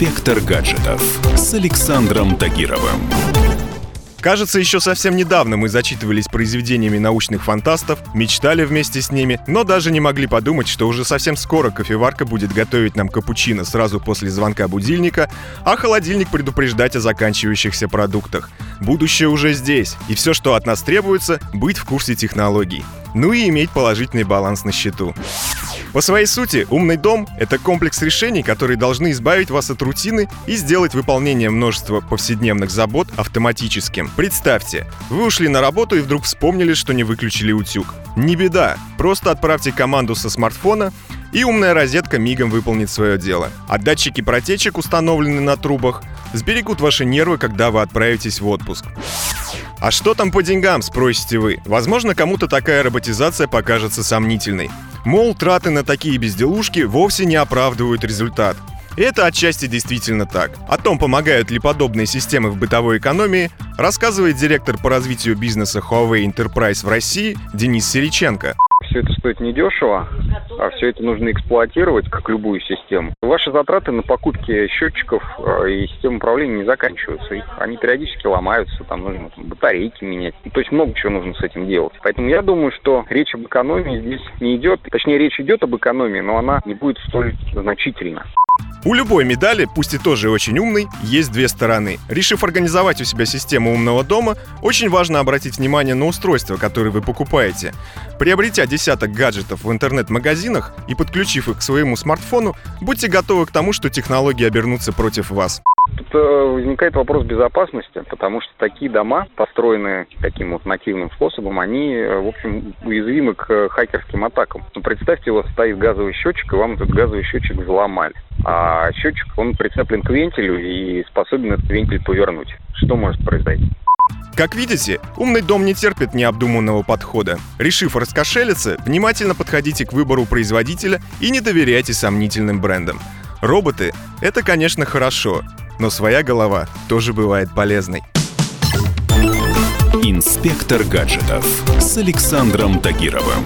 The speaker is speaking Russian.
Инспектор гаджетов с Александром Тагировым. Кажется, еще совсем недавно мы зачитывались произведениями научных фантастов, мечтали вместе с ними, но даже не могли подумать, что уже совсем скоро кофеварка будет готовить нам капучино сразу после звонка будильника, а холодильник предупреждать о заканчивающихся продуктах. Будущее уже здесь, и все, что от нас требуется, быть в курсе технологий. Ну и иметь положительный баланс на счету. По своей сути, умный дом — это комплекс решений, которые должны избавить вас от рутины и сделать выполнение множества повседневных забот автоматическим. Представьте, вы ушли на работу и вдруг вспомнили, что не выключили утюг. Не беда, просто отправьте команду со смартфона, и умная розетка мигом выполнит свое дело. А датчики протечек, установленные на трубах, сберегут ваши нервы, когда вы отправитесь в отпуск. А что там по деньгам, спросите вы? Возможно, кому-то такая роботизация покажется сомнительной. Мол, траты на такие безделушки вовсе не оправдывают результат. И это отчасти действительно так. О том, помогают ли подобные системы в бытовой экономии, рассказывает директор по развитию бизнеса Huawei Enterprise в России Денис Сериченко все это стоит недешево, а все это нужно эксплуатировать, как любую систему. Ваши затраты на покупки счетчиков э, и систем управления не заканчиваются. Их, они периодически ломаются, там нужно там, батарейки менять. То есть много чего нужно с этим делать. Поэтому я думаю, что речь об экономии здесь не идет. Точнее, речь идет об экономии, но она не будет столь значительна. У любой медали, пусть и тоже очень умной, есть две стороны. Решив организовать у себя систему умного дома, очень важно обратить внимание на устройства, которые вы покупаете. Приобретя десяток гаджетов в интернет-магазинах и подключив их к своему смартфону, будьте готовы к тому, что технологии обернутся против вас. Э, возникает вопрос безопасности, потому что такие дома, построенные таким вот нативным способом, они, э, в общем, уязвимы к хакерским атакам. Ну, представьте, у вас стоит газовый счетчик, и вам этот газовый счетчик взломали. А счетчик, он прицеплен к вентилю и способен этот вентиль повернуть. Что может произойти? Как видите, умный дом не терпит необдуманного подхода. Решив раскошелиться, внимательно подходите к выбору производителя и не доверяйте сомнительным брендам. Роботы — это, конечно, хорошо, но своя голова тоже бывает полезной. Инспектор гаджетов с Александром Тагировым.